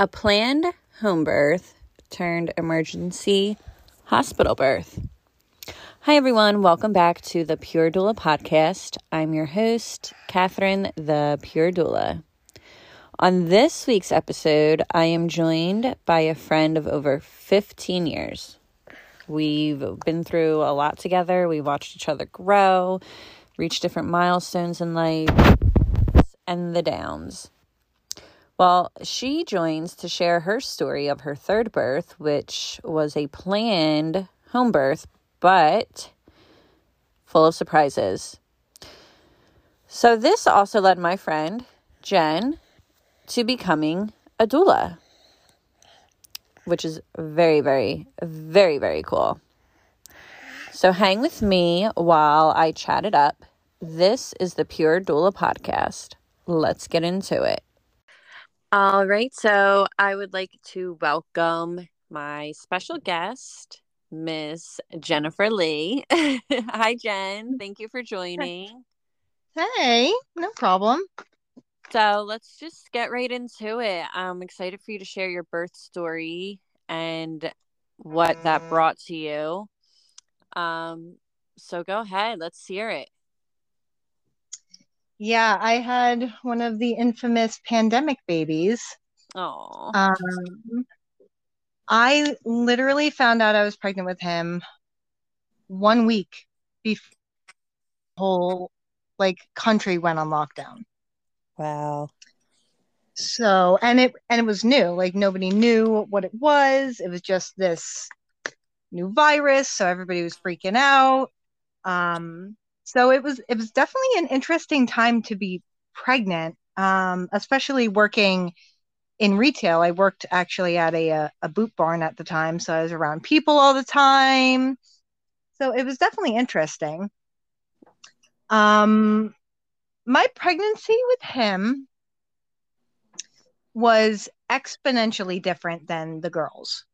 a planned home birth turned emergency hospital birth. Hi, everyone. Welcome back to the Pure Doula podcast. I'm your host, Catherine, the Pure Doula. On this week's episode, I am joined by a friend of over 15 years. We've been through a lot together. We watched each other grow, reach different milestones in life, and the downs. Well, she joins to share her story of her third birth, which was a planned home birth, but full of surprises. So, this also led my friend, Jen, to becoming a doula, which is very, very, very, very cool. So, hang with me while I chat it up. This is the Pure Doula Podcast. Let's get into it. All right. So I would like to welcome my special guest, Miss Jennifer Lee. Hi, Jen. Thank you for joining. Hey, no problem. So let's just get right into it. I'm excited for you to share your birth story and what that brought to you. Um, so go ahead. Let's hear it. Yeah, I had one of the infamous pandemic babies. Oh. Um, I literally found out I was pregnant with him one week before the whole like country went on lockdown. Wow. So, and it and it was new. Like nobody knew what it was. It was just this new virus, so everybody was freaking out. Um, so it was it was definitely an interesting time to be pregnant um, especially working in retail. I worked actually at a, a, a boot barn at the time so i was around people all the time. So it was definitely interesting. Um, my pregnancy with him was exponentially different than the girls.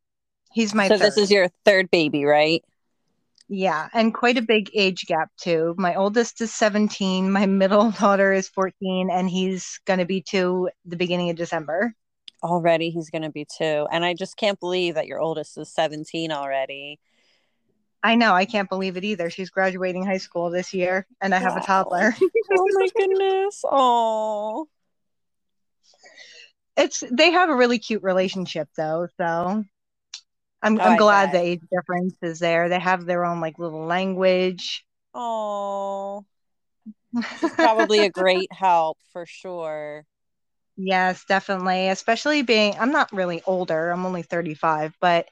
He's my so third. this is your third baby right yeah, and quite a big age gap too. My oldest is 17, my middle daughter is 14, and he's going to be two the beginning of December. Already, he's going to be two. And I just can't believe that your oldest is 17 already. I know. I can't believe it either. She's graduating high school this year, and I have wow. a toddler. oh my goodness. Oh. It's they have a really cute relationship though, so I'm, oh, I'm glad the age difference is there. They have their own like little language. Oh, probably a great help for sure. Yes, definitely. Especially being, I'm not really older. I'm only 35, but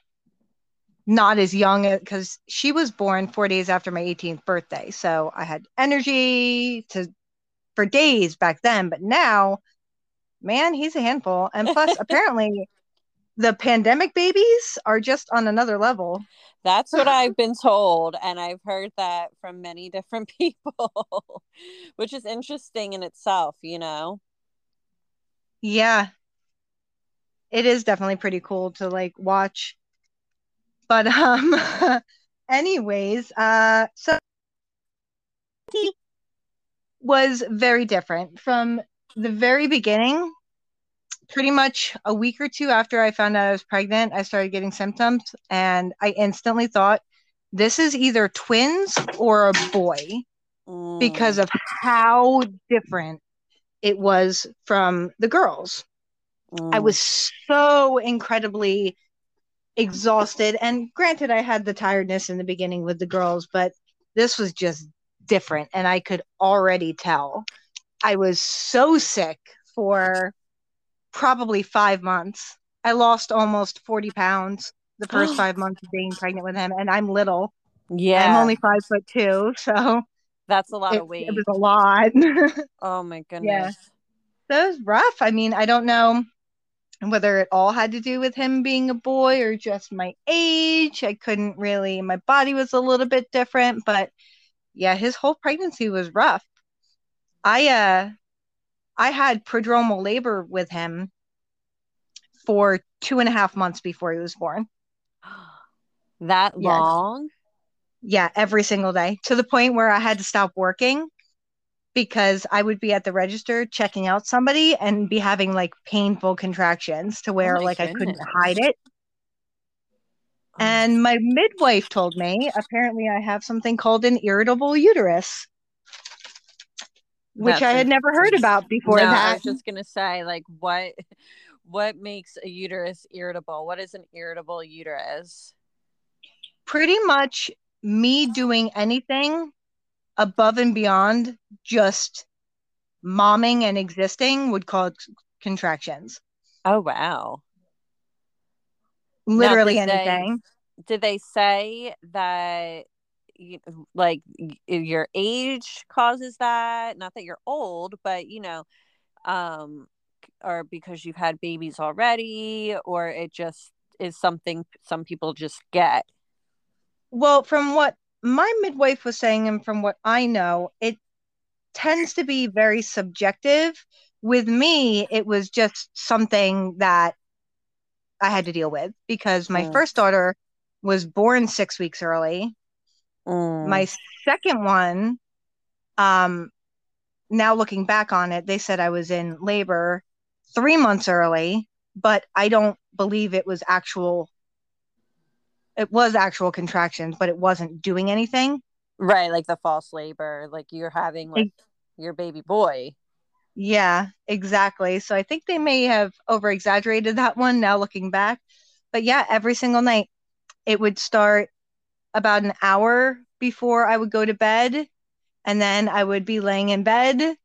not as young because she was born four days after my 18th birthday. So I had energy to for days back then. But now, man, he's a handful. And plus, apparently, the pandemic babies are just on another level. That's what I've been told. And I've heard that from many different people, which is interesting in itself, you know? Yeah. It is definitely pretty cool to like watch. But um anyways, uh so was very different from the very beginning pretty much a week or two after I found out I was pregnant, I started getting symptoms, and I instantly thought, this is either twins or a boy mm. because of how different it was from the girls. Mm. I was so incredibly exhausted. And granted, I had the tiredness in the beginning with the girls, but this was just different. And I could already tell. I was so sick for probably five months. I lost almost 40 pounds the first five months of being pregnant with him, and I'm little. Yeah. I'm only five foot two, so that's a lot it, of weight. It was a lot. oh my goodness. Yeah. It was rough. I mean, I don't know whether it all had to do with him being a boy or just my age. I couldn't really, my body was a little bit different, but yeah, his whole pregnancy was rough. I uh I had prodromal labor with him for two and a half months before he was born. That yes. long? Yeah, every single day to the point where I had to stop working because I would be at the register checking out somebody and be having like painful contractions to oh where Oh like I couldn't hide it. Oh, And my midwife told me apparently I have something called an irritable uterus, which That's I had never heard about before no, I was just gonna say, like, what what makes a uterus irritable? What is an irritable uterus? Pretty much me doing anything above and beyond just momming and existing would cause contractions. Oh wow. Literally did they- anything. Did they say that you, like your age causes that? Not that you're old, but you know, um or because you've had babies already or it just is something some people just get. Well, from what my midwife was saying and from what I know, it tends to be very subjective. With me, it was just something that I had to deal with because my Mm. first daughter was born six weeks early. Mm. My second one, um, now looking back on it, they said I was in labor three months early, but I don't believe it was actual. It was actual contractions, but it wasn't doing anything. Right, like the false labor, like you're having with your baby boy. Yeah, exactly. So I think they may have over exaggerated that one now looking back. But yeah, every single night it would start about an hour before I would go to bed. And then I would be laying in bed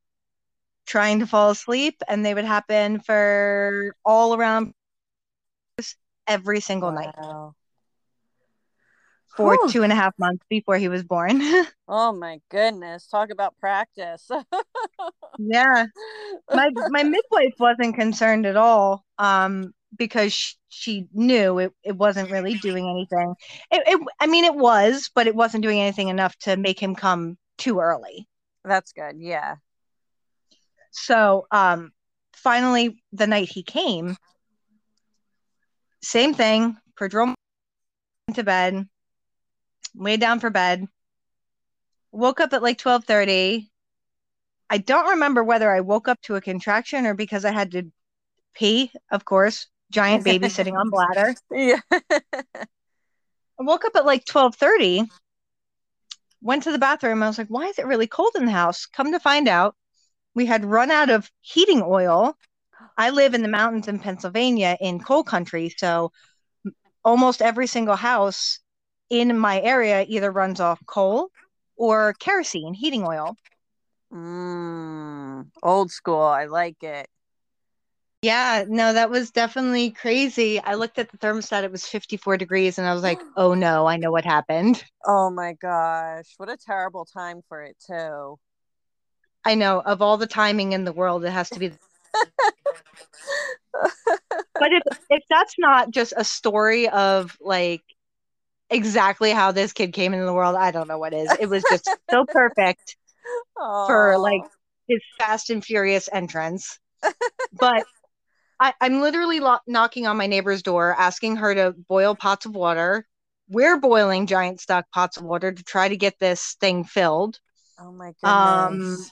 trying to fall asleep. And they would happen for all around every single night for Whew. two and a half months before he was born. Oh my goodness. Talk about practice. yeah. my my midwife wasn't concerned at all um because she, she knew it, it wasn't really doing anything it, it i mean it was but it wasn't doing anything enough to make him come too early That's good. Yeah. so um finally the night he came same thing prodrome to bed laid down for bed woke up at like 12:30 I don't remember whether I woke up to a contraction or because I had to pee, of course, giant baby sitting on bladder. Yeah. I woke up at like 12:30, went to the bathroom. I was like, why is it really cold in the house? Come to find out, we had run out of heating oil. I live in the mountains in Pennsylvania in coal country, so almost every single house in my area either runs off coal or kerosene heating oil. Mm, old school. I like it. Yeah, no, that was definitely crazy. I looked at the thermostat, it was 54 degrees, and I was like, oh no, I know what happened. Oh my gosh. What a terrible time for it, too. I know of all the timing in the world, it has to be. But if, if that's not just a story of like exactly how this kid came into the world, I don't know what is. It was just so perfect for like his fast and furious entrance. But I, I'm literally lo- knocking on my neighbor's door, asking her to boil pots of water. We're boiling giant stock pots of water to try to get this thing filled. Oh my Um, goodness.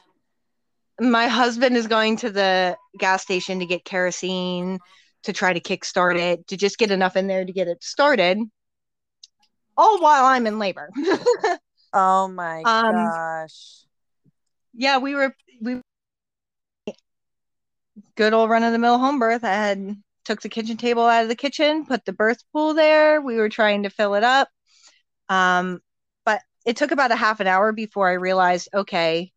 My husband is going to the gas station to get kerosene to try to kickstart it, to just get enough in there to get it started. All while I'm in labor. oh my um, gosh. yeah, we were we good old run of the mill home birth. I had took the kitchen table out of the kitchen, put the birth pool there. We were trying to fill it up. Um, but it took about a half an hour before I realized, okay,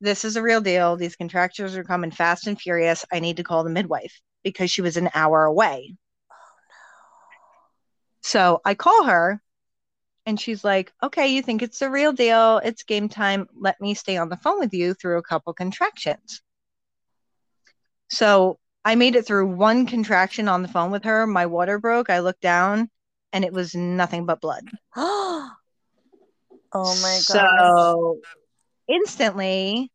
this is a real deal. These contractions are coming fast and furious. I need to call the midwife because she was an hour away. So I call her and she's like, okay, you think it's a real deal. It's game time. Let me stay on the phone with you through a couple contractions. So I made it through one contraction on the phone with her. My water broke. I looked down and it was nothing but blood. oh my God. So instantly,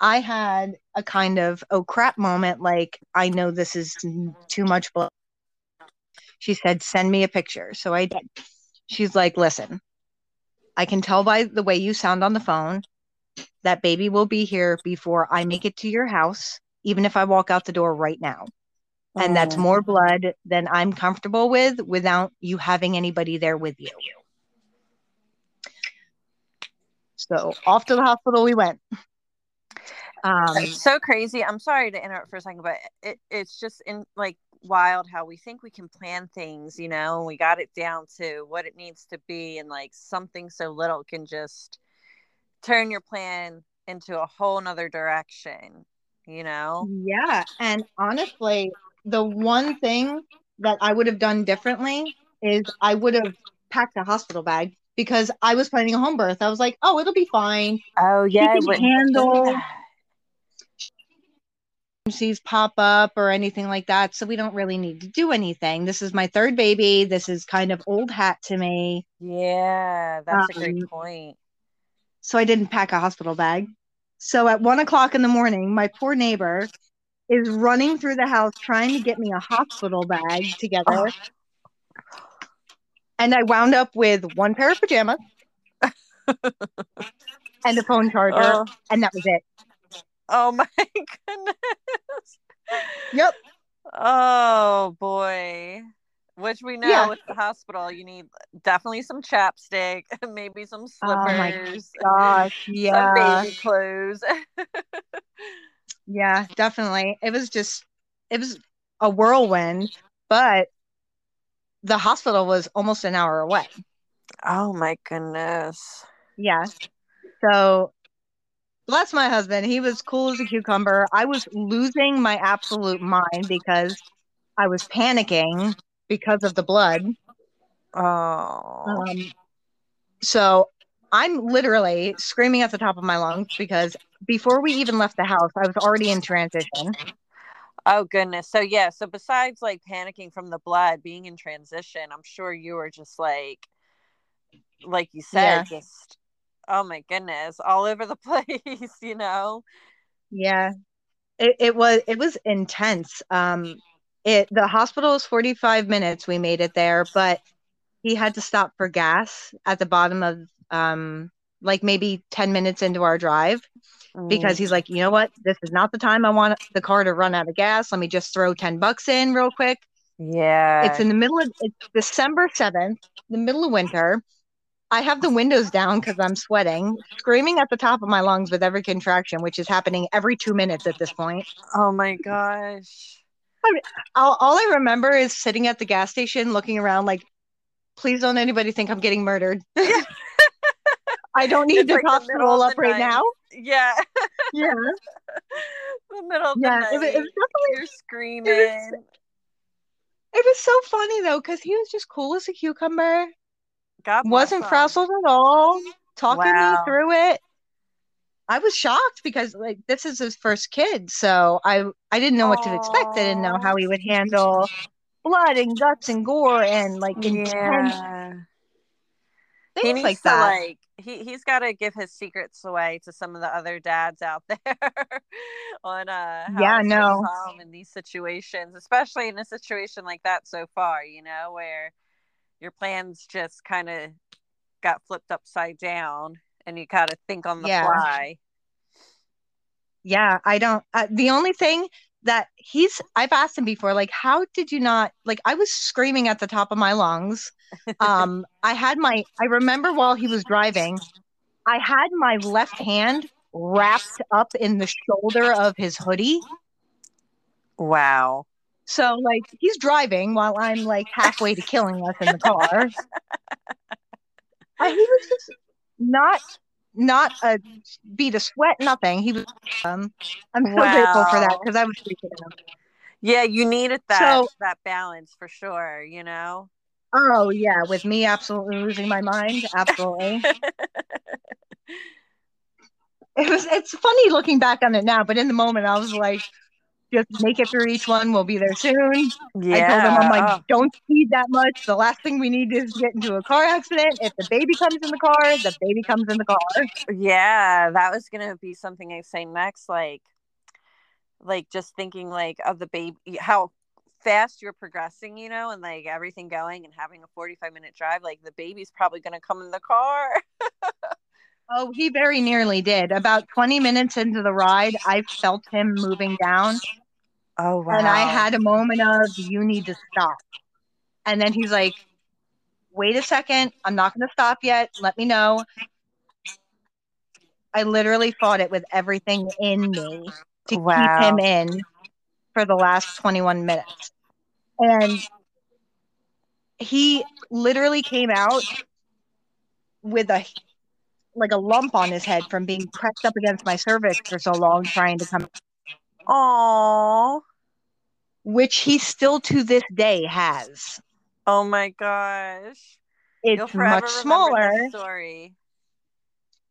I had a kind of oh crap moment like, I know this is too much blood. She said, send me a picture. So I did. She's like, listen, I can tell by the way you sound on the phone that baby will be here before I make it to your house, even if I walk out the door right now. And that's Oh. more blood than I'm comfortable with without you having anybody there with you. So off to the hospital we went. Um, It's so crazy. I'm sorry to interrupt for a second, but it, it's just in like wild how we think we can plan things, you know, and we got it down to what it needs to be, and like something so little can just turn your plan into a whole nother direction, you know? Yeah. And honestly, the one thing that I would have done differently is I would have packed a hospital bag because I was planning a home birth. I was like, oh, it'll be fine. Oh yeah, can handle- Emergencies pop up or anything like that. So we don't really need to do anything. This is my third baby. This is kind of old hat to me. Yeah, that's a Um, great point. So I didn't pack a hospital bag. So at one o'clock in the morning, my poor neighbor is running through the house trying to get me a hospital bag together. Ah. And I wound up with one pair of pajamas and a phone charger, Oh, and that was it. oh my goodness. Yep. Oh boy. Which we know Yeah. with the hospital, you need definitely some chapstick, maybe some Oh my slippers, Gosh, some baby clothes. Yeah, definitely. It was just, it was a whirlwind, but the hospital was almost an hour away. oh my goodness. Yeah. So bless my husband. He was cool as a cucumber. I was losing my absolute mind because I was panicking because of the blood. Oh. Um, so I'm literally screaming at the top of my lungs because before we even left the house, I was already in transition. Oh goodness. So yeah, so besides like panicking from the blood, being in transition, I'm sure you were just like like you said, just oh my goodness, all over the place, you know? Yeah. It, it was it was intense. Um it the hospital is 45 minutes we made it there, but he had to stop for gas at the bottom of um like maybe 10 minutes into our drive because he's like, you know what? This is not the time I want the car to run out of gas. Let me just throw 10 bucks in real quick. yeah. It's in the middle of it's December 7th, the middle of winter. I have the windows down because I'm sweating, screaming at the top of my lungs with every contraction, which is happening every two minutes at this point. oh my gosh. All, all I remember is sitting at the gas station looking around like, please don't anybody think I'm getting murdered. I don't need It's this like the hospital up right night. now. Yeah. Yeah. the middle of Yeah. the It, was- night. it was definitely You're screaming. It was so funny though, because he was just cool as a cucumber. God Wasn't frazzled at all. Talking Wow. me through it. I was shocked because like this is his first kid, so I I didn't know what to expect. I didn't know how he would handle blood and guts and gore and like intense Yeah. He things needs like to that. like he he's got to give his secrets away to some of the other dads out there on uh how Yeah, no. in these situations, especially in a situation like that so far. You know where your plans just kind of got flipped upside down, and you got to think on the Yeah. fly. Yeah, I don't. Uh, the only thing that he's, I've asked him before, like, how did you not, like, I was screaming at the top of my lungs. Um, I had my, I remember while he was driving, I had my left hand wrapped up in the shoulder of his hoodie. Wow. So, like, he's driving while I'm like halfway to killing us in the car. Uh, he was just not, not a beat a sweat, nothing. He was, um, I'm so grateful for that because I was freaking out. Yeah, you needed that So- that balance for sure. You know. Oh yeah, with me absolutely losing my mind, absolutely. It was it's funny looking back on it now, but in the moment I was like, just make it through each one, we'll be there soon. yeah. I told him I'm like, don't speed that much. The last thing we need is to get into a car accident. If the baby comes in the car, the baby comes in the car. Yeah, that was gonna be something I say next. Like, like just thinking like of the baby, how fast you're progressing, you know, and like everything going and having a 45 minute drive. Like the baby's probably gonna come in the car. Oh, he very nearly did. About 20 minutes into the ride, I felt him moving down. Oh wow. And I had a moment of, you need to stop. And then he's like, wait a second. I'm not going to stop yet. Let me know. I literally fought it with everything in me to Wow. keep him in for the last 21 minutes. And he literally came out with a like a lump on his head from being pressed up against my cervix for so long trying to come Oh. which he still to this day has. Oh my gosh. It's much smaller. story.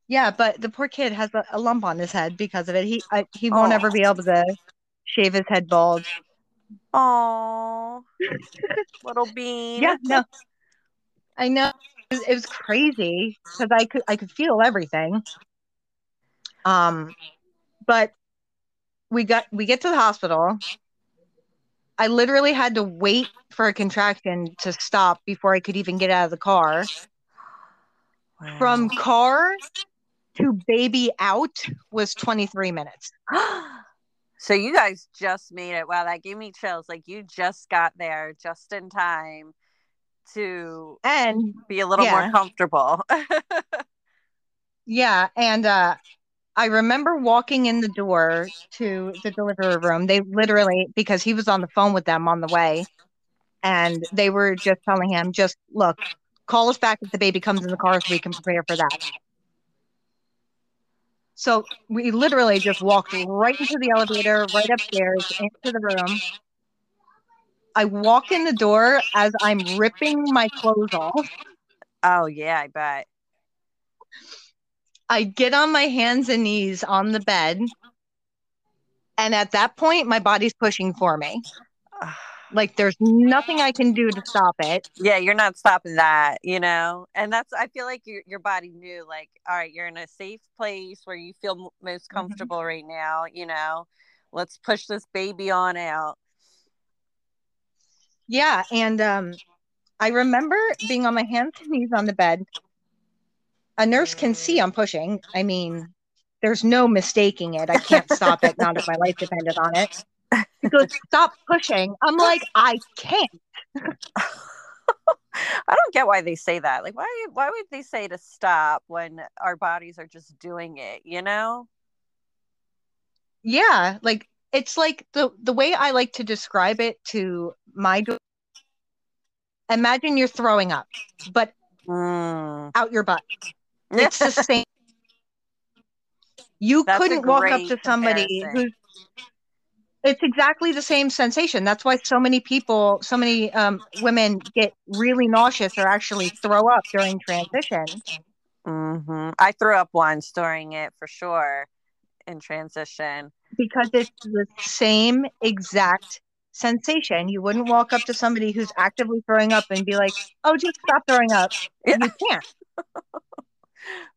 Yeah, but the poor kid has a, a lump on his head because of it. He I, he won't Aw. ever be able to shave his head bald. Oh. Little bean. Yeah, no, I know it was, it was crazy because I could I could feel everything. Um, but we got we get to the hospital. I literally had to wait for a contraction to stop before I could even get out of the car. Wow. From car to baby out was 23 minutes. so you guys just made it. Wow, that gave me chills. Like you just got there just in time to And be a little Yeah. more comfortable. yeah, and uh I remember walking in the door to the delivery room. They literally because he was on the phone with them on the way and they were just telling him just look, call us back if the baby comes in the car so we can prepare for that. So we literally just walked right into the elevator, right upstairs, into the room. I walk in the door as I'm ripping my clothes off. oh yeah, I bet. I get on my hands and knees on the bed. And at that point, my body's pushing for me. Like there's nothing I can do to stop it. yeah, you're not stopping that, you know. And that's I feel like your your body knew like, all right, you're in a safe place where you feel m- most Mhm. comfortable right now, you know. Let's push this baby on out. Yeah. And um, I remember being on my hands and knees on the bed. A nurse can see I'm pushing. I mean, there's no mistaking it. I can't stop it, not if my life depended on it. He goes, Stop pushing. I'm like, I can't. I don't get why they say that. Like, why? Why would they say to stop when our bodies are just doing it? You know? Yeah, like it's like the the way I like to describe it to my. Imagine you're throwing up, but Mm. out your butt. It's the same. You That's couldn't walk up to somebody who's. It's exactly the same sensation. That's why so many people, so many um, women get really nauseous or actually throw up during transition. Mm-hmm. I threw up once during it for sure in transition. because it's the same exact sensation. You wouldn't walk up to somebody who's actively throwing up and be like, "Oh, just stop throwing up." Yeah. You can't.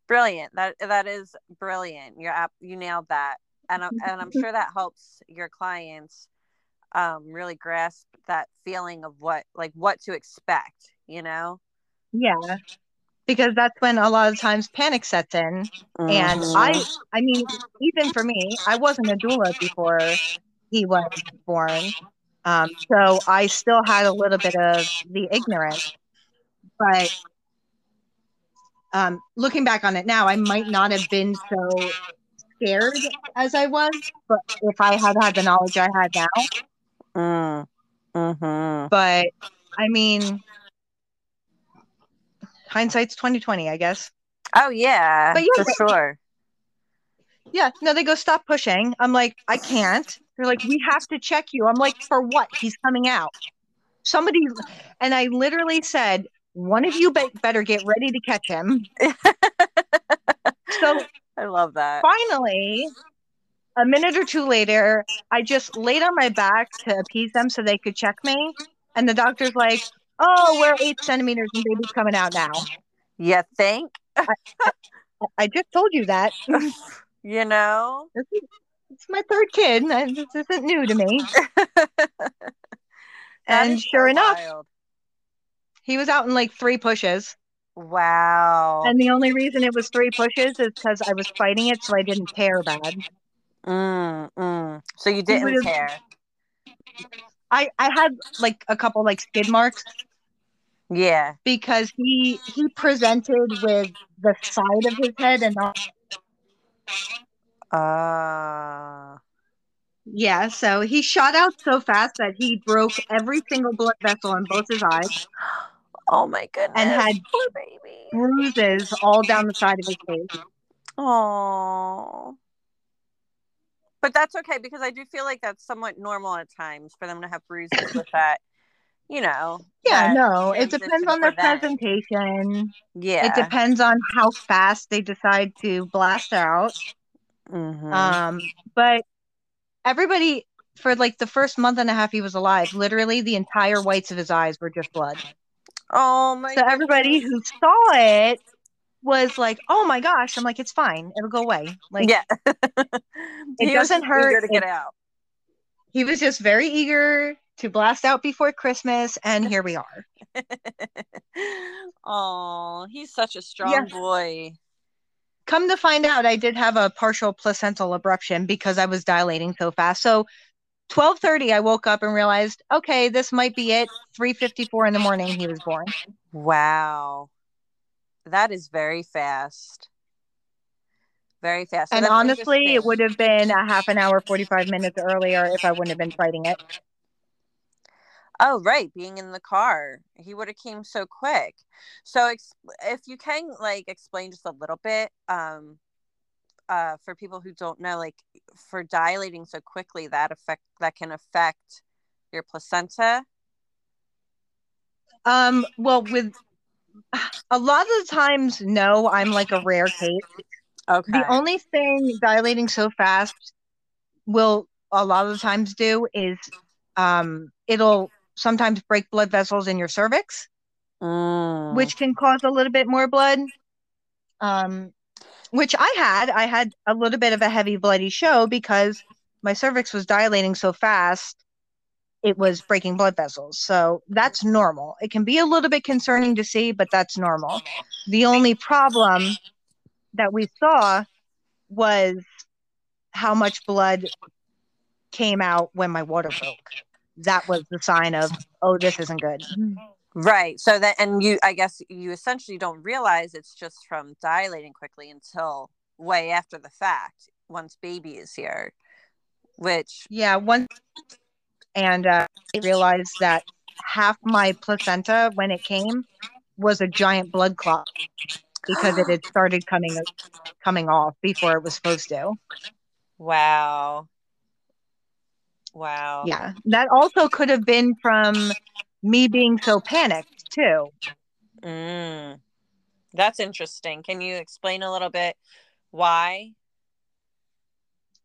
Brilliant. That that is brilliant. You're app, you nailed that, and I- and I'm sure that helps your clients um, really grasp that feeling of what like what to expect. You know. Yeah, because that's when a lot of times panic sets in. And I, Mhm. I mean, even for me, I wasn't a doula before he was born, um, so I still had a little bit of the ignorance. But um, looking back on it now, I might not have been so scared as I was, but if I had had the knowledge I had now. Mm. Mhm. But I mean, hindsight's twenty twenty, I guess. Oh yeah, But yeah, for sure. Yeah, no, they go stop pushing. I'm like, I can't. They're like, we have to check you. I'm like, for what? He's coming out. Somebody, and I literally said, one of you be- better get ready to catch him. So I love that. finally, a minute or two later, I just laid on my back to appease them so they could check me. And the doctor's like, oh, we're eight centimeters and baby's coming out now. You think? I just told you that. You know? This is, it's my third kid. I- This isn't new to me. And sure so enough, wild. He was out in like three pushes. Wow. And the only reason it was three pushes is because I was fighting it, so I didn't tear bad. Mm, mm. So you didn't would've- tear. I I had like a couple like skid marks Yeah. because he he presented with the side of his head and not Uh, yeah. So he shot out so fast that he broke every single blood vessel in both his eyes, oh my goodness. And had poor baby. bruises all down the side of his face. Oh. But that's okay because I do feel like that's somewhat normal at times for them to have bruises with that, you know. Yeah, no, it depends on their them. presentation. Yeah. It depends on how fast they decide to blast out. Mhm. Um, but everybody for like the first month and a half he was alive, literally the entire whites of his eyes were just blood. Oh my So everybody goodness. who saw it was like, "Oh my gosh!" I'm like, "It's fine. It'll go away." Like yeah. It doesn't hurt. to get out. he was just very eager to blast out before Christmas, and here we are. oh, he's such a strong Yeah. boy. Come to find out, I did have a partial placental abruption because I was dilating so fast. So. 12:30 I woke up and realized, okay, this might be it. 3:54 in the morning he was born. Wow. That is very fast. Very fast. So and honestly, it would have been a half an hour, 45 minutes earlier if I wouldn't have been fighting it. Oh, right, being in the car. He would have came so quick. So ex- if you can like explain just a little bit um uh for people who don't know like for dilating so quickly that affect that can affect your placenta. Um, well, with a lot of the times, no, I'm like a rare case. Okay. The only thing dilating so fast will a lot of the times do is um, it'll sometimes break blood vessels in your cervix, Mm. which can cause a little bit more blood. Um, which I had. I had a little bit of a heavy bloody show because my cervix was dilating so fast. It was breaking blood vessels. So that's normal. It can be a little bit concerning to see, but that's normal. The only problem that we saw was how much blood came out when my water broke. That was the sign of, oh, this isn't good. Mm-hmm. Right. So that, and you, I guess you essentially don't realize it's just from dilating quickly until way after the fact, once baby is here, which, Yeah, once and uh, I realized that half my placenta when it came was a giant blood clot because it had started coming coming off before it was supposed to. wow. Wow. Yeah, that also could have been from me being so panicked too. Mm. That's interesting. Can you explain a little bit why?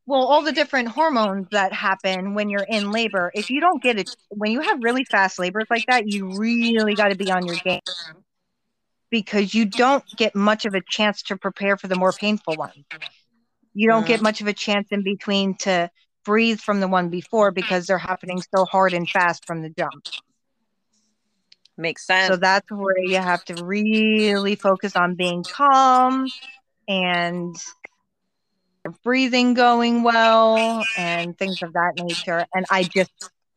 Well, all the different hormones that happen when you're in labor, if you don't get it, when you have really fast labors like that, you really got to be on your game because you don't get much of a chance to prepare for the more painful one. You don't get much of a chance in between to breathe from the one before because they're happening so hard and fast from the jump. Makes sense. So that's where you have to really focus on being calm and breathing going well and things of that nature. And I just,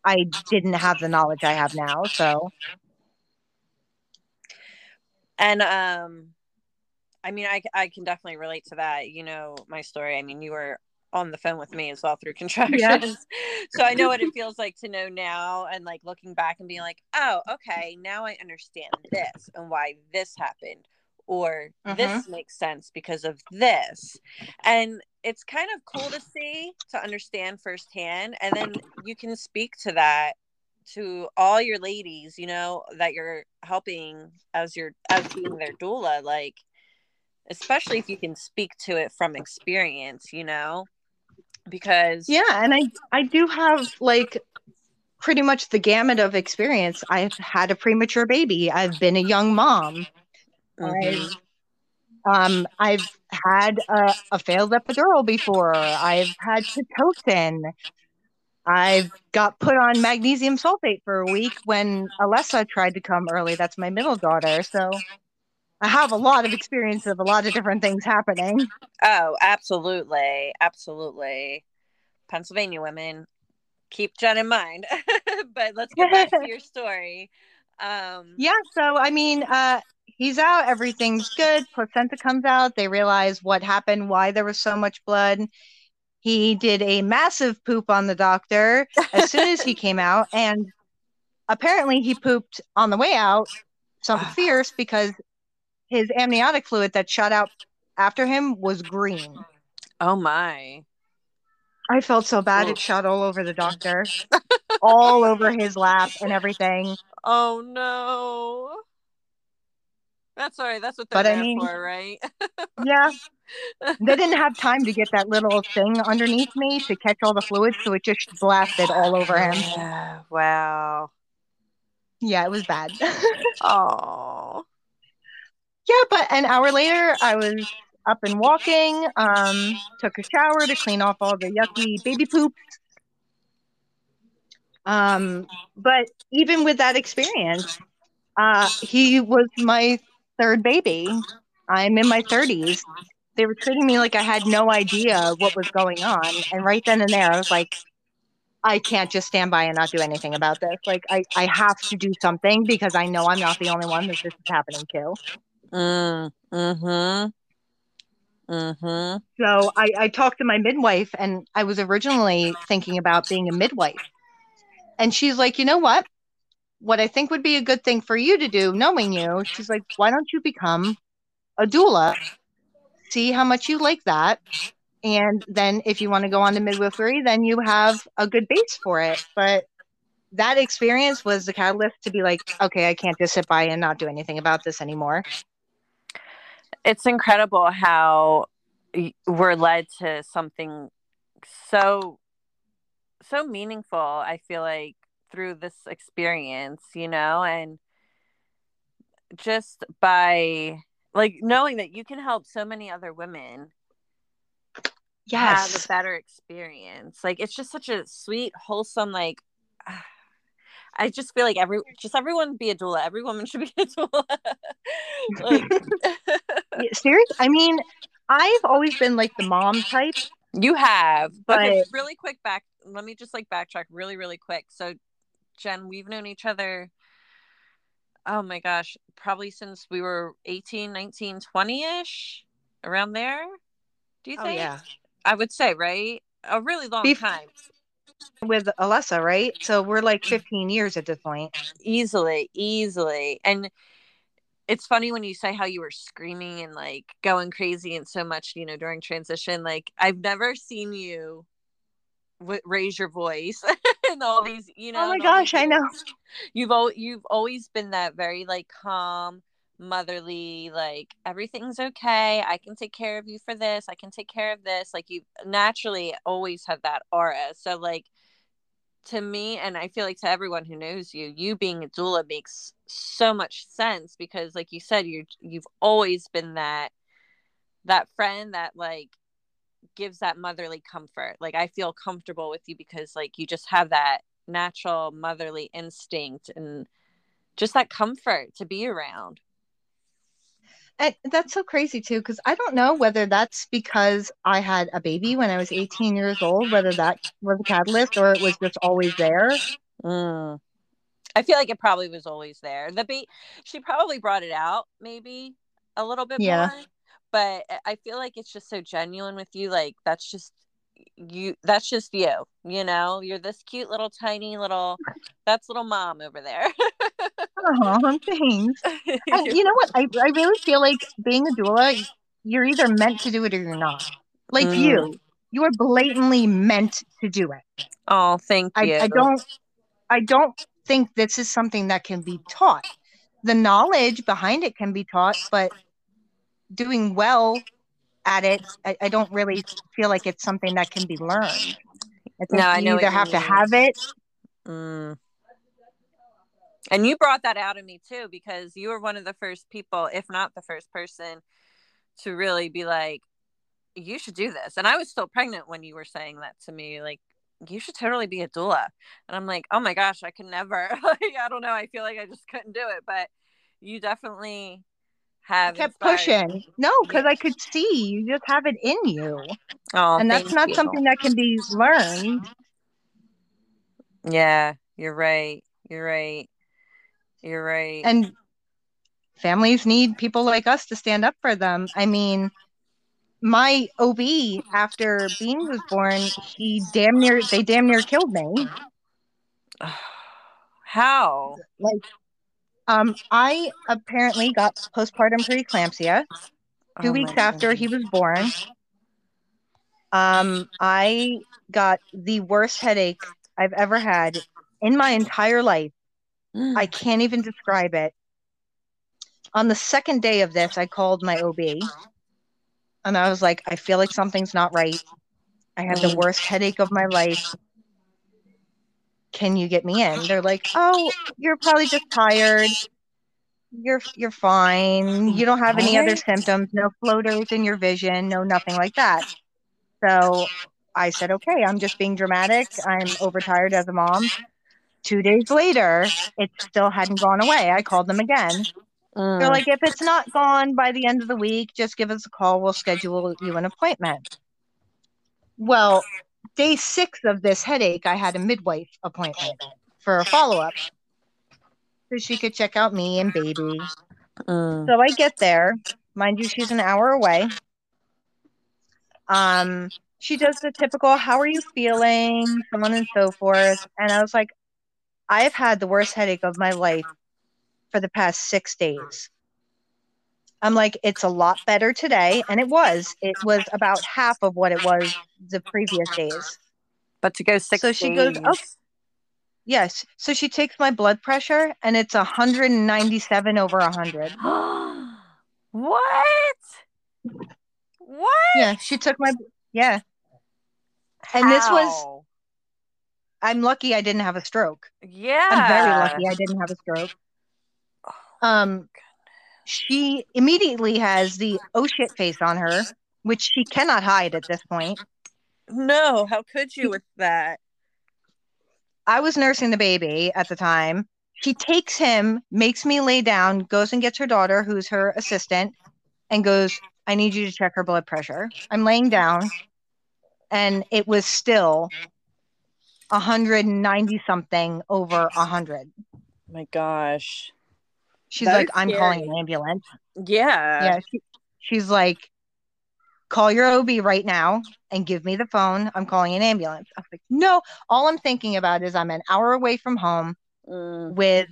I didn't have the knowledge I have now. So, and um i mean I, I can definitely relate to that you know my story i mean you were on the phone with me as well through contractions. So i know what it feels like to know now and like looking back and being like oh okay now i understand this and why this happened or mm-hmm. this makes sense because of this. And it's kind of cool to see to understand firsthand and then you can speak to that to all your ladies, you know, that you're helping as your as being their doula, like especially if you can speak to it from experience, you know, because yeah. And I, I do have like pretty much the gamut of experience. I've had a premature baby, I've been a young mom. Mhm. Um, I've had a, a failed epidural before. I've had Pitocin. I've got put on magnesium sulfate for a week when Alessa tried to come early. That's my middle daughter. So I have a lot of experience of a lot of different things happening. Oh, absolutely. Absolutely. Pennsylvania women, keep Jen in mind. but let's get back to your story. Um, yeah, so I mean, uh, he's out, everything's good. Placenta comes out. They realize what happened, why there was so much blood. He did a massive poop on the doctor as soon as he came out, and apparently he pooped on the way out, something fierce because his amniotic fluid that shot out after him was green. Oh my. I felt so bad. It shot all over the doctor, all over his lap and everything. Oh no. That's all right. That's what they're but, I mean, for, right? yeah. They didn't have time to get that little thing underneath me to catch all the fluids, so it just blasted all over him. wow. Yeah, it was bad. Oh. Yeah, but an hour later, I was up and walking. Um, took a shower to clean off all the yucky baby poop. Um, but even with that experience, uh, he was my third baby. I'm in my 30s. They were treating me like I had no idea what was going on. And right then and there, I was like, I can't just stand by and not do anything about this. Like, I, I have to do something because I know I'm not the only one that this is happening to. Mm, hmm Mm-hmm. So I, I talked to my midwife, and I was originally thinking about being a midwife. And she's like, you know what? What I think would be a good thing for you to do, knowing you, she's like, why don't you become a doula? See how much you like that. And then if you want to go on to midwifery, then you have a good base for it. But that experience was the catalyst to be like, okay, I can't just sit by and not do anything about this anymore it's incredible how we're led to something so so meaningful i feel like through this experience you know and just by like knowing that you can help so many other women yes. have a better experience like it's just such a sweet wholesome like I just feel like every just everyone be a doula. Every woman should be a doula. like, Seriously, I mean, I've always been like the mom type. You have, but okay, really quick back. Let me just like backtrack really, really quick. So, Jen, we've known each other. Oh my gosh, probably since we were 18, 19, 20 ish, around there. Do you oh, think? Oh, yeah. I would say, right? A really long Bef- time with Alessa, right? So we're like 15 years at this point. Easily, easily. And it's funny when you say how you were screaming and like going crazy and so much, you know, during transition. Like I've never seen you w- raise your voice and all these, you oh know. Oh my gosh, I know. You've al- you've always been that very like calm, motherly, like everything's okay. I can take care of you for this. I can take care of this. Like you naturally always have that aura. So like to me and i feel like to everyone who knows you you being a doula makes so much sense because like you said you you've always been that that friend that like gives that motherly comfort. Like i feel comfortable with you because like you just have that natural motherly instinct and just that comfort to be around and that's so crazy too, because I don't know whether that's because I had a baby when I was 18 years old, whether that was a catalyst or it was just always there. Mm. I feel like it probably was always there. The be she probably brought it out maybe a little bit yeah. more, but I feel like it's just so genuine with you. Like that's just you that's just you you know you're this cute little tiny little that's little mom over there thanks and you know what I, I really feel like being a doula you're either meant to do it or you're not like mm. you you are blatantly meant to do it oh thank you I, I don't i don't think this is something that can be taught the knowledge behind it can be taught but doing well at it, I, I, don't really feel like it's something that can be learned. I no, I know you either have mean. to have it. Mm. And you brought that out of me too, because you were one of the first people, if not the first person, to really be like, you should do this. And I was still pregnant when you were saying that to me, like, you should totally be a doula. And I'm like, oh my gosh, I can never. like, I don't know. I feel like I just couldn't do it. But you definitely have kept inspired pushing. No, because I could see you just have it in you. Oh, and that's not you. something that can be learned. Yeah, you're right. You're right. You're right. And families need people like us to stand up for them. I mean, my OB after Bean was born, he damn near they damn near killed me. How? Like um I apparently got postpartum preeclampsia two Oh weeks after he was born. Um I got the worst headache I've ever had in my entire life. I can't even describe it. On the second day of this, I called my OB and I was like, I feel like something's not right. I have the Mm. worst headache of my life. Can you get me in? They're like, Oh, you're probably just tired. You're you're fine. You don't have any other symptoms, no floaters in your vision, no nothing like that. So I said, Okay, I'm just being dramatic. I'm overtired as a mom. Two days later, it still hadn't gone away. I called them again. They're Mm. like, if it's not gone by the end of the week, just give us a call. We'll schedule you an appointment. Well, day six of this headache, I had a midwife appointment for a follow up so she could check out me and baby. Mm. So I get there. Mind you, she's an hour away. Um, she does the typical, how are you feeling? So on and so forth. And I was like, I have had the worst headache of my life for the past six days. I'm like, it's a lot better today. And it was. It was about half of what it was the previous days. But to go six So she goes. "Oh." Yes. So she takes my blood pressure and it's 197 over 100. what? What? Yeah. She took my, yeah. And this was- How? I'm lucky I didn't have a stroke. Yeah. I'm very lucky I didn't have a stroke. Um, she immediately has the oh shit face on her, which she cannot hide at this point. No, how could you with that? I was nursing the baby at the time. She takes him, makes me lay down, goes and gets her daughter, who's her assistant, and goes, I need you to check her blood pressure. I'm laying down, and it was still 190 something over 100. my gosh. She's That like, I'm calling an ambulance. Yeah. yeah, she, she's like, call your OB right now and give me the phone. I'm calling an ambulance. I was like, no, all I'm thinking about is I'm an hour away from home Mm. with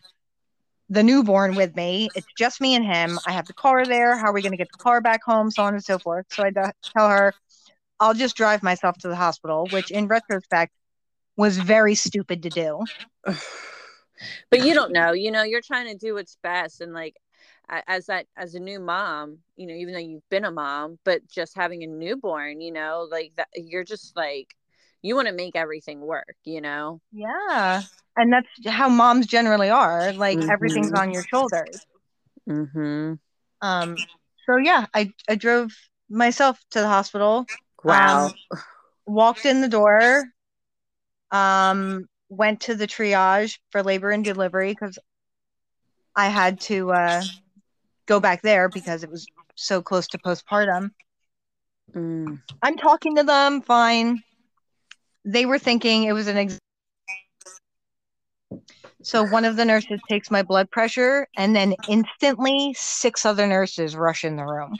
the newborn with me. It's just me and him. I have the car there. How are we going to get the car back home? So on and so forth. So I d- tell her, I'll just drive myself to the hospital, which in retrospect was very stupid to do. but you don't know you know you're trying to do what's best and like as that as a new mom you know even though you've been a mom but just having a newborn you know like that you're just like you want to make everything work you know Yeah. And that's how moms generally are. Like everything's Mhm. on your shoulders. mm-hmm Um, so yeah, I, I drove myself to the hospital. wow Um, walked in the door. Um, went to the triage for labor and delivery because I had to uh, go back there because it was so close to postpartum. Mm. I'm talking to them, fine. They were thinking it was an ex- so one of the nurses takes my blood pressure, and then instantly six other nurses rush in the room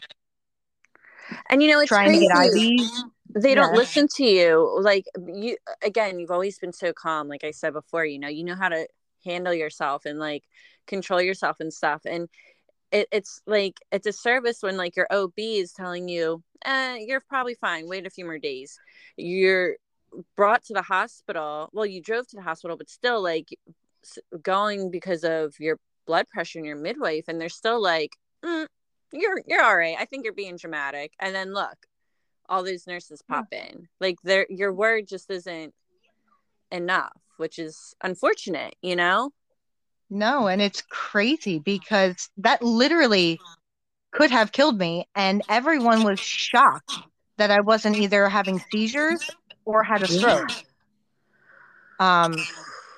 and you know it's trying to get crazy. IVs. They don't Yeah. listen to you like you again you've always been so calm like i said before you know you know how to handle yourself and like control yourself and stuff and it, it's like it's a service when like your ob is telling you eh, you're probably fine wait a few more days you're brought to the hospital well you drove to the hospital but still like going because of your blood pressure and your midwife and they're still like mm, you're you're all right i think you're being dramatic and then look all these nurses pop in like their your word just isn't enough which is unfortunate you know No, and it's crazy because that literally could have killed me, and everyone was shocked that I wasn't either having seizures or had a stroke. Um,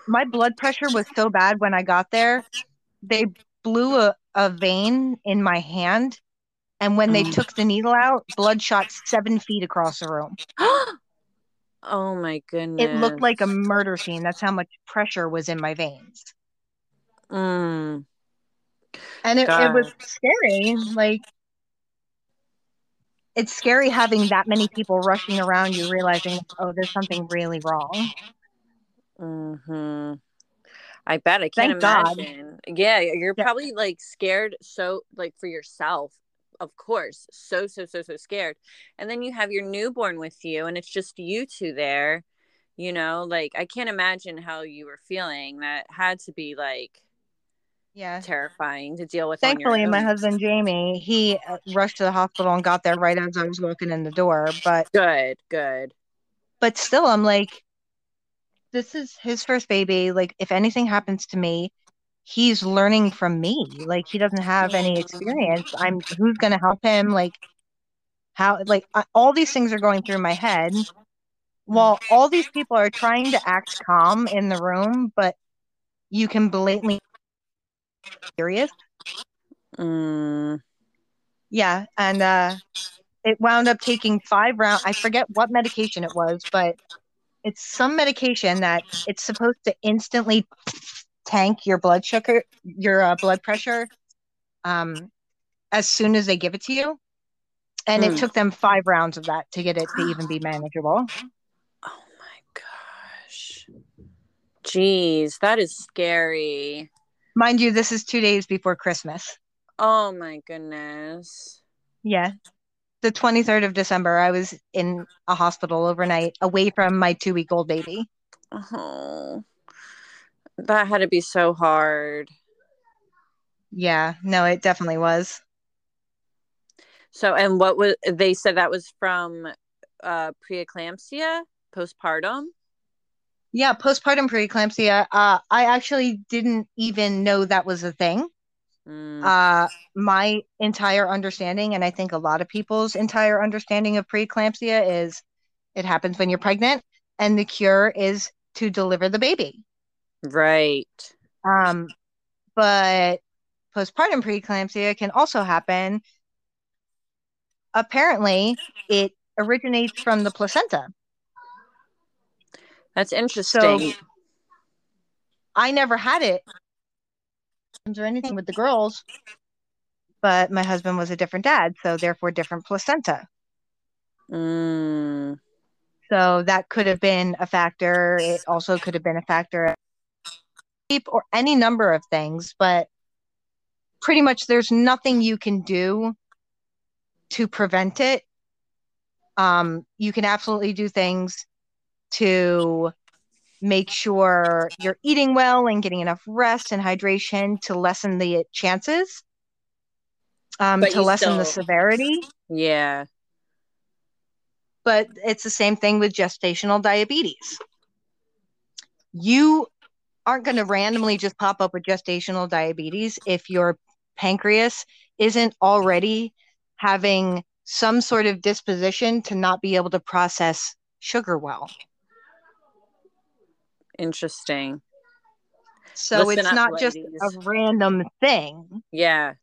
my blood pressure was so bad when I got there, they blew a, a vein in my hand. And when they Mm. took the needle out, blood shot seven feet across the room. oh my goodness. It looked like a murder scene. That's how much pressure was in my veins. Mm. And it, it was scary. Like, it's scary having that many people rushing around you, realizing, oh, there's something really wrong. hmm I bet I can't Thank God. imagine. Yeah, you're Yeah. probably like scared so like for yourself, of course. So so so so scared. And then you have your newborn with you and it's just you two there. You know, like I can't imagine how you were feeling. That had to be like Yeah. terrifying to deal with on Thankfully, my husband Jamie, he uh, rushed to the hospital and got there right as I was walking in the door. But Good, good. but still, I'm like, this is his first baby. Like, if anything happens to me, he's learning from me. Like, he doesn't have any experience. I'm who's gonna help him? Like, how? Like, I, all these things are going through my head. While all these people are trying to act calm in the room, but you can blatantly serious. Mm, Yeah, and uh, it wound up taking five rounds. I forget what medication it was, but it's some medication that it's supposed to instantly tank your blood sugar, your uh, blood pressure, um, as soon as they give it to you. And Hmm. it took them five rounds of that to get it to even be manageable. oh my gosh. Jeez, that is scary. Mind you, this is two days before Christmas. Oh my goodness. Yeah. The 23rd of December, I was in a hospital overnight away from my two week old baby. Oh, that had to be so hard. Yeah, no, it definitely was. So, and what was they said that was from uh preeclampsia, postpartum? Yeah, postpartum preeclampsia. Uh, I actually didn't even know that was a thing. Mm, Uh, my entire understanding, and I think a lot of people's entire understanding of preeclampsia is it happens when you're pregnant, and the cure is to deliver the baby. Right. Um, but postpartum preeclampsia can also happen. Apparently, it originates from the placenta. That's interesting. So, I never had it or anything with the girls, but my husband was a different dad, so therefore different placenta. Mm, So that could have been a factor. It also could have been a factor or any number of things, but pretty much there's nothing you can do to prevent it. Um, you can absolutely do things to make sure you're eating well and getting enough rest and hydration to lessen the chances, um, to lessen the severity. yeah. but it's the same thing with gestational diabetes. You aren't going to randomly just pop up with gestational diabetes if your pancreas isn't already having some sort of disposition to not be able to process sugar well. Interesting. So Listen it's up, not just a random thing. Yeah.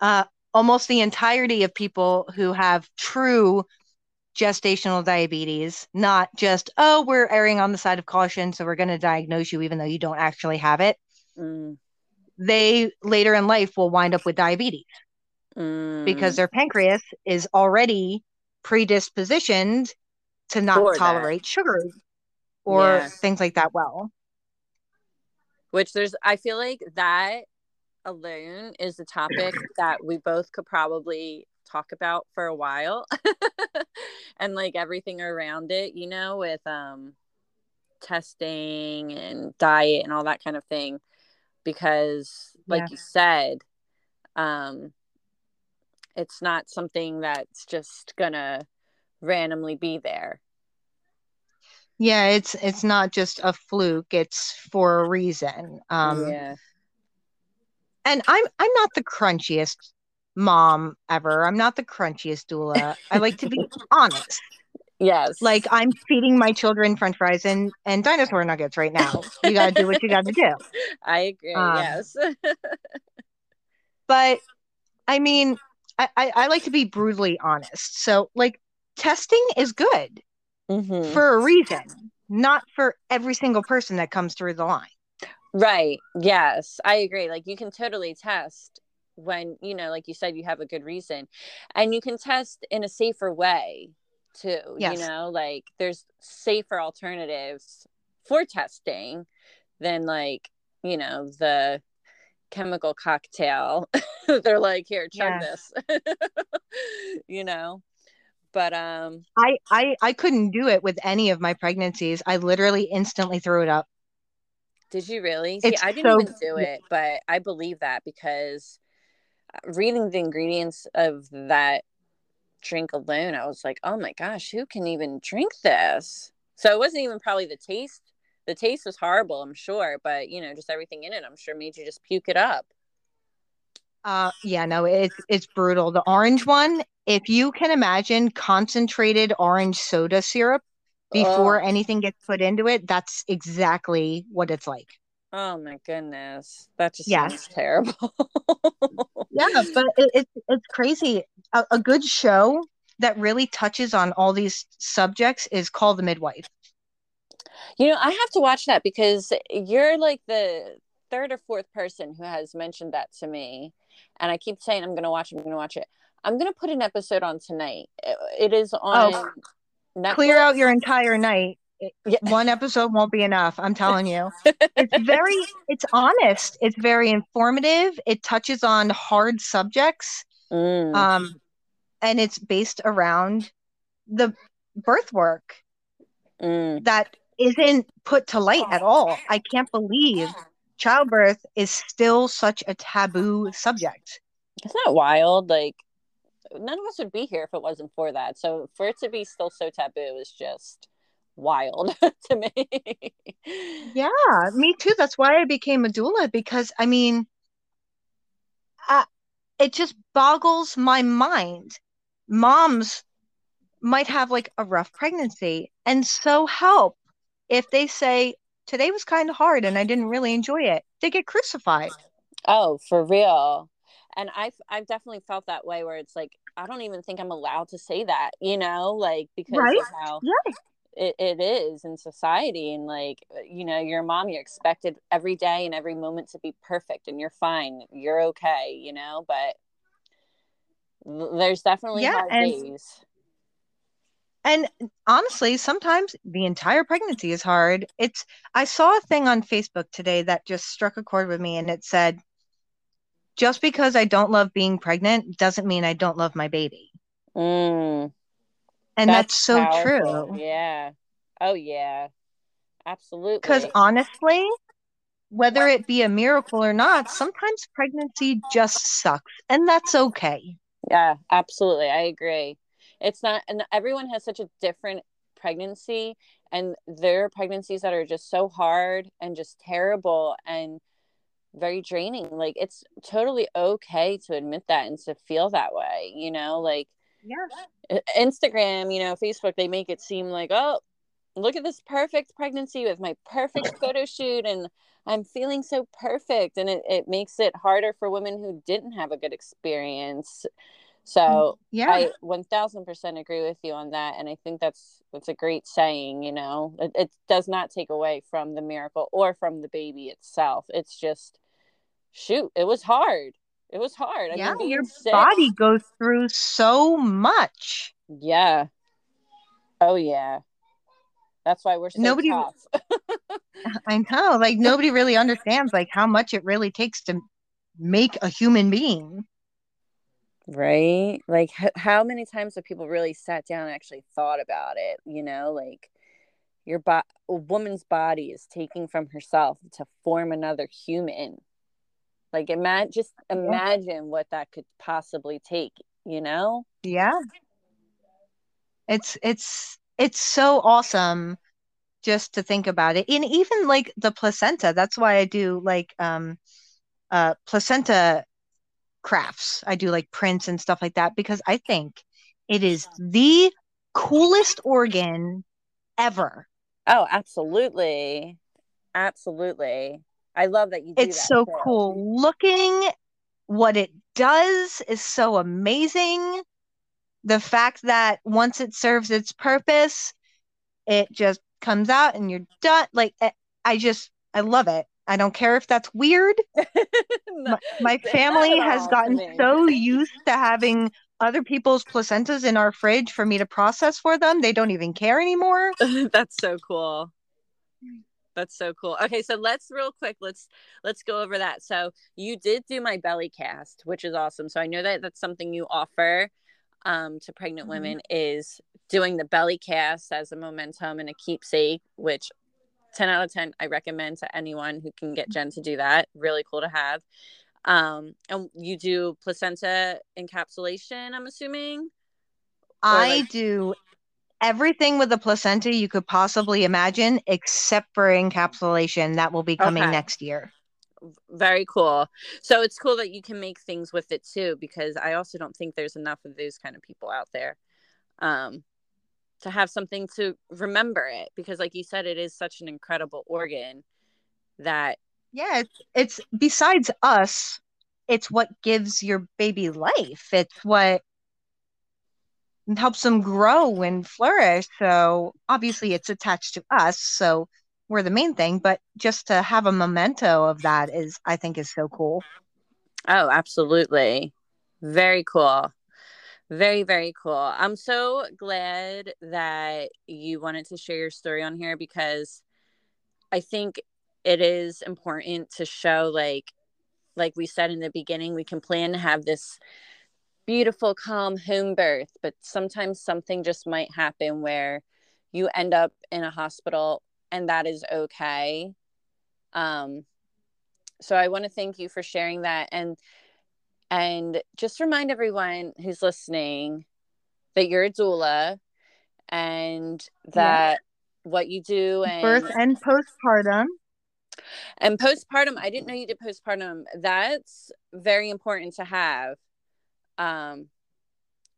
Uh, almost the entirety of people who have true gestational diabetes, not just, oh, we're erring on the side of caution, so we're going to diagnose you even though you don't actually have it. Mm, They later in life will wind up with diabetes mm. because their pancreas is already predispositioned to not For that. tolerate sugar or Yeah. things like that well. which there's i feel like that alone is a topic that we both could probably talk about for a while and like everything around it you know with um testing and diet and all that kind of thing because like Yeah. you said um it's not something that's just gonna randomly be there Yeah, it's it's not just a fluke, it's for a reason. Um yeah and I'm I'm not the crunchiest mom ever. I'm not the crunchiest doula. I like to be honest. Yes. Like I'm feeding my children French fries and and dinosaur nuggets right now. You got to do what you got to do. I agree. Um, yes. But I mean, I, I, I like to be brutally honest. So like testing is good Mhm. for a reason, not for every single person that comes through the line. Right. Yes, I agree. Like you can totally test when, you know, like you said, you have a good reason. And you can test in a safer way too. Yes. You know, like there's safer alternatives for testing than like, you know, the chemical cocktail. They're like, here, chug this. you know. But um I, I I couldn't do it with any of my pregnancies. I literally instantly threw it up. Did you really? See, It's I didn't so- even do it, but I believe that because reading the ingredients of that drink alone, I was like, oh my gosh, who can even drink this? So it wasn't even probably the taste. The taste was horrible, I'm sure, but you know, just everything in it, I'm sure made you just puke it up. Uh, yeah, no, it's it's brutal. The orange one, if you can imagine concentrated orange soda syrup before Oh. anything gets put into it, that's exactly what it's like. Oh my goodness, that just Yes. sounds terrible. Yeah, but it, it's it's crazy. A, a good show that really touches on all these subjects is called The Midwife. You know, I have to watch that because you're like the third or fourth person who has mentioned that to me. And I keep saying, I'm going to watch it, I'm going to watch it. I'm going to put an episode on tonight. It- It is oh. on Netflix. Oh, Clear out your entire night. Yeah. One episode won't be enough. I'm telling you. It's very, it's honest. It's very informative. It touches on hard subjects. Mm, Um, and it's based around the birth work mm. that isn't put to light at all. I can't believe childbirth is still such a taboo subject. Isn't that wild? Like, none of us would be here if it wasn't for that. So for it to be still so taboo is just wild to me. Yeah, me too. That's why I became a doula because I mean, I, it just boggles my mind. Moms might have like a rough pregnancy and so help if they say, Today was kind of hard and I didn't really enjoy it. They get crucified. Oh, for real. And I've I've definitely felt that way where it's like I don't even think I'm allowed to say that, you know, like because Right? how Yeah. It, it is in society and like you know, you're a mom, you're expected every day and every moment to be perfect and you're fine, you're okay, you know, but there's definitely Yeah, hard and- days. And honestly, sometimes the entire pregnancy is hard. It's I saw a thing on Facebook today that just struck a chord with me and it said, just because I don't love being pregnant doesn't mean I don't love my baby. Mm, And that's, so powerful. true. Yeah. Oh yeah. Absolutely. Because honestly, whether it be a miracle or not, sometimes pregnancy just sucks. And that's okay. Yeah, absolutely. I agree. It's not, and everyone has such a different pregnancy, and there are pregnancies that are just so hard and just terrible and very draining. Like, it's totally okay to admit that and to feel that way, you know? Like, Yeah. Instagram, you know, Facebook, they make it seem like, oh, look at this perfect pregnancy with my perfect photo shoot and I'm feeling so perfect. And it, it makes it harder for women who didn't have a good experience. So mm, Yeah. I 1000% agree with you on that. And I think that's, that's a great saying, you know, it, it does not take away from the miracle or from the baby itself. It's just, shoot, it was hard. It was hard. I yeah. mean, Your sick- body goes through so much. Yeah. Oh yeah. That's why we're so Nobody- tough. I know. Like nobody really understands like how much it really takes to make a human being. right? Like h- how many times have people really sat down and actually thought about it, you know, like your bo- a woman's body is taking from herself to form another human. Like imagine just imagine what that could possibly take, you know? Yeah. It's it's it's so awesome just to think about it. And even like the placenta, that's why I do like um uh placenta crafts. I do like prints and stuff like that because I think it is the coolest organ ever. Oh, absolutely. Absolutely. I love that you do It's that so too. cool looking. What it does is so amazing. The fact that once it serves its purpose, it just comes out and you're done. Like, I- I just, I love it. I don't care if that's weird. No, My, my family has gotten so used to having other people's placentas in our fridge for me to process for them. They don't even care anymore. That's so cool. That's so cool. Okay, so let's real quick let's let's go over that. So you did do my belly cast, which is awesome. So I know that that's something you offer um to pregnant Mhm. women is doing the belly cast as a momentum and a keepsake, which 10 out of 10 I recommend to anyone who can get Jen to do that. Really cool to have. Um and you do placenta encapsulation, I'm assuming. I like- do everything with the placenta you could possibly imagine, except for encapsulation. That will be coming Okay. next year. very cool so it's cool that you can make things with it too because i also don't think there's enough of those kind of people out there um to have something to remember it because like you said it is such an incredible organ that Yeah, it's, it's besides us, it's what gives your baby life. It's what helps them grow and flourish. So obviously it's attached to us. So we're the main thing, but just to have a memento of that is, I think, is so cool. oh absolutely very cool very very cool i'm so glad that you wanted to share your story on here because i think it is important to show like like we said in the beginning we can plan to have this beautiful calm home birth but sometimes something just might happen where you end up in a hospital and that is okay. Um so i want to thank you for sharing that and and just remind everyone who's listening that you're a doula and that what you do and Birth and postpartum. and postpartum i didn't know you did postpartum. That's very important to have um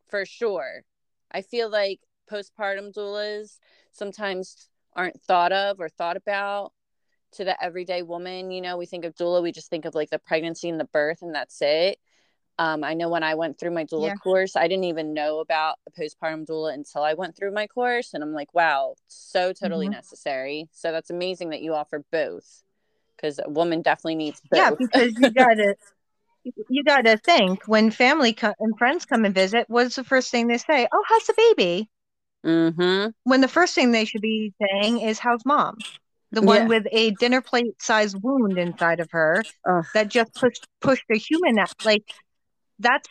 for sure i feel like postpartum doulas sometimes aren't thought of or thought about to the everyday woman you know we think of doula we just think of like the pregnancy and the birth and that's it um, I know when I went through my doula Yeah. course, I didn't even know about a postpartum doula until I went through my course. And I'm like, wow, so totally Mhm. necessary. So that's amazing that you offer both because a woman definitely needs both. Yeah, because you gotta you gotta think when family co- and friends come and visit, what's the first thing they say? Oh, how's the baby? mm-hmm. When the first thing they should be saying is, "How's mom?" The one Yeah. with a dinner plate sized wound inside of her Ugh. that just pushed pushed a human out. Like that's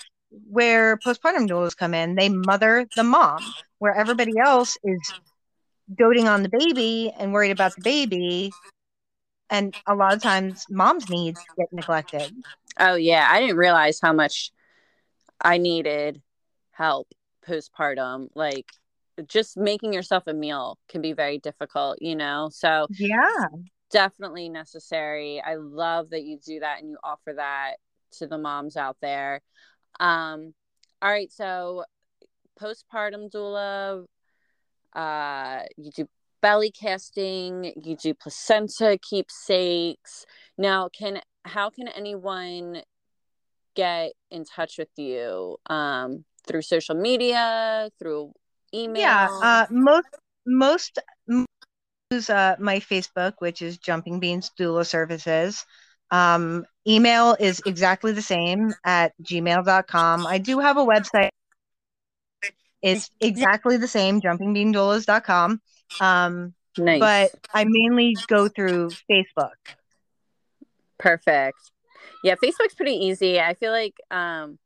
where postpartum doulas come in. They mother the mom, where everybody else is doting on the baby and worried about the baby. And a lot of times, mom's needs get neglected. Oh, yeah. I didn't realize how much I needed help postpartum. Like, just making yourself a meal can be very difficult, you know? So, Yeah. definitely necessary. I love that you do that and you offer that to the moms out there. Um, all right, so postpartum doula, uh, you do belly casting, you do placenta keepsakes. Now, can how can anyone get in touch with you? Um, through social media, through email? Yeah, uh, most most use uh, my Facebook, which is Jumping Beans Doula Services. Um, email is exactly the same at gmail.com. I do have a website. It's exactly the same, jumpingbeandoulas.com. Um, nice. but I mainly go through Facebook. Perfect. Yeah, Facebook's pretty easy. I feel like um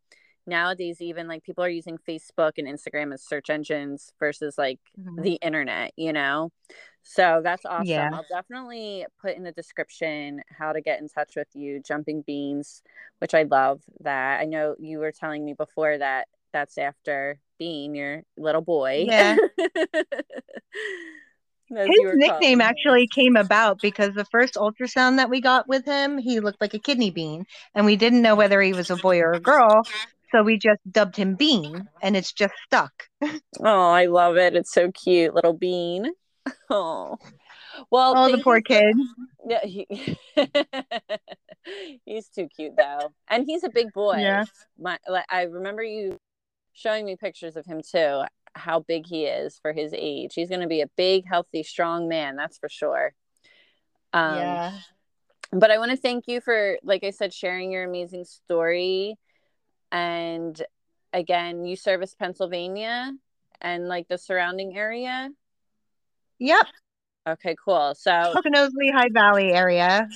nowadays even like people are using Facebook and Instagram as search engines versus like the internet, you know? So that's awesome. Yeah. I'll definitely put in the description how to get in touch with you, Jumping Beans, which I love that. I know you were telling me before that that's after Bean, your little boy. Yeah. His nickname actually came about because the first ultrasound that we got with him, he looked like a kidney bean, and we didn't know whether he was a boy or a girl. So we just dubbed him Bean, and it's just stuck. Oh, I love it. It's so cute, little Bean. Oh, well. Oh, the poor kid. Yeah, he, he's too cute though, and he's a big boy. Yeah. My, I remember you showing me pictures of him too. How big he is for his age. He's going to be a big, healthy, strong man. That's for sure. Um, yeah. but I want to thank you for, like I said, sharing your amazing story. And again, you service Pennsylvania and like the surrounding area. Yep. Okay, cool. So Poconos Lehigh Valley area.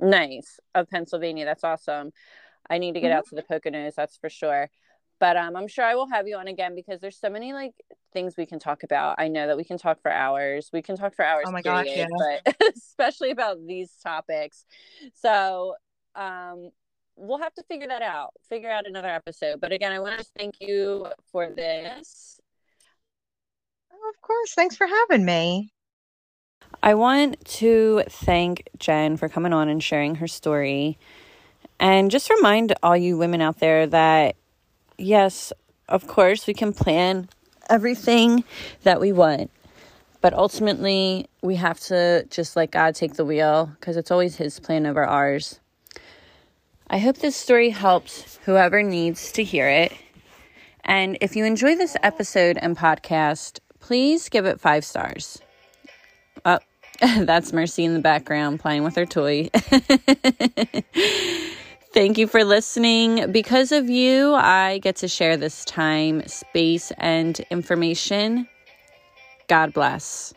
nice of Pennsylvania. That's awesome. I need to get Mhm. out to the Poconos, that's for sure. But um, I'm sure I will have you on again because there's so many like things we can talk about. I know that we can talk for hours. We can talk for hours. Oh my gosh, period, But especially about these topics. So um, we'll have to figure that out. Figure out another episode. But again, I want to thank you for this. Oh, of course. Thanks for having me. I want to thank Jen for coming on and sharing her story. And just remind all you women out there that, yes, of course, we can plan everything that we want. But ultimately, we have to just let God take the wheel because it's always His plan over ours. I hope this story helps whoever needs to hear it. And if you enjoy this episode and podcast, please give it five stars. Oh, that's Mercy in the background playing with her toy. Thank you for listening. Because of you, I get to share this time, space, and information. God bless.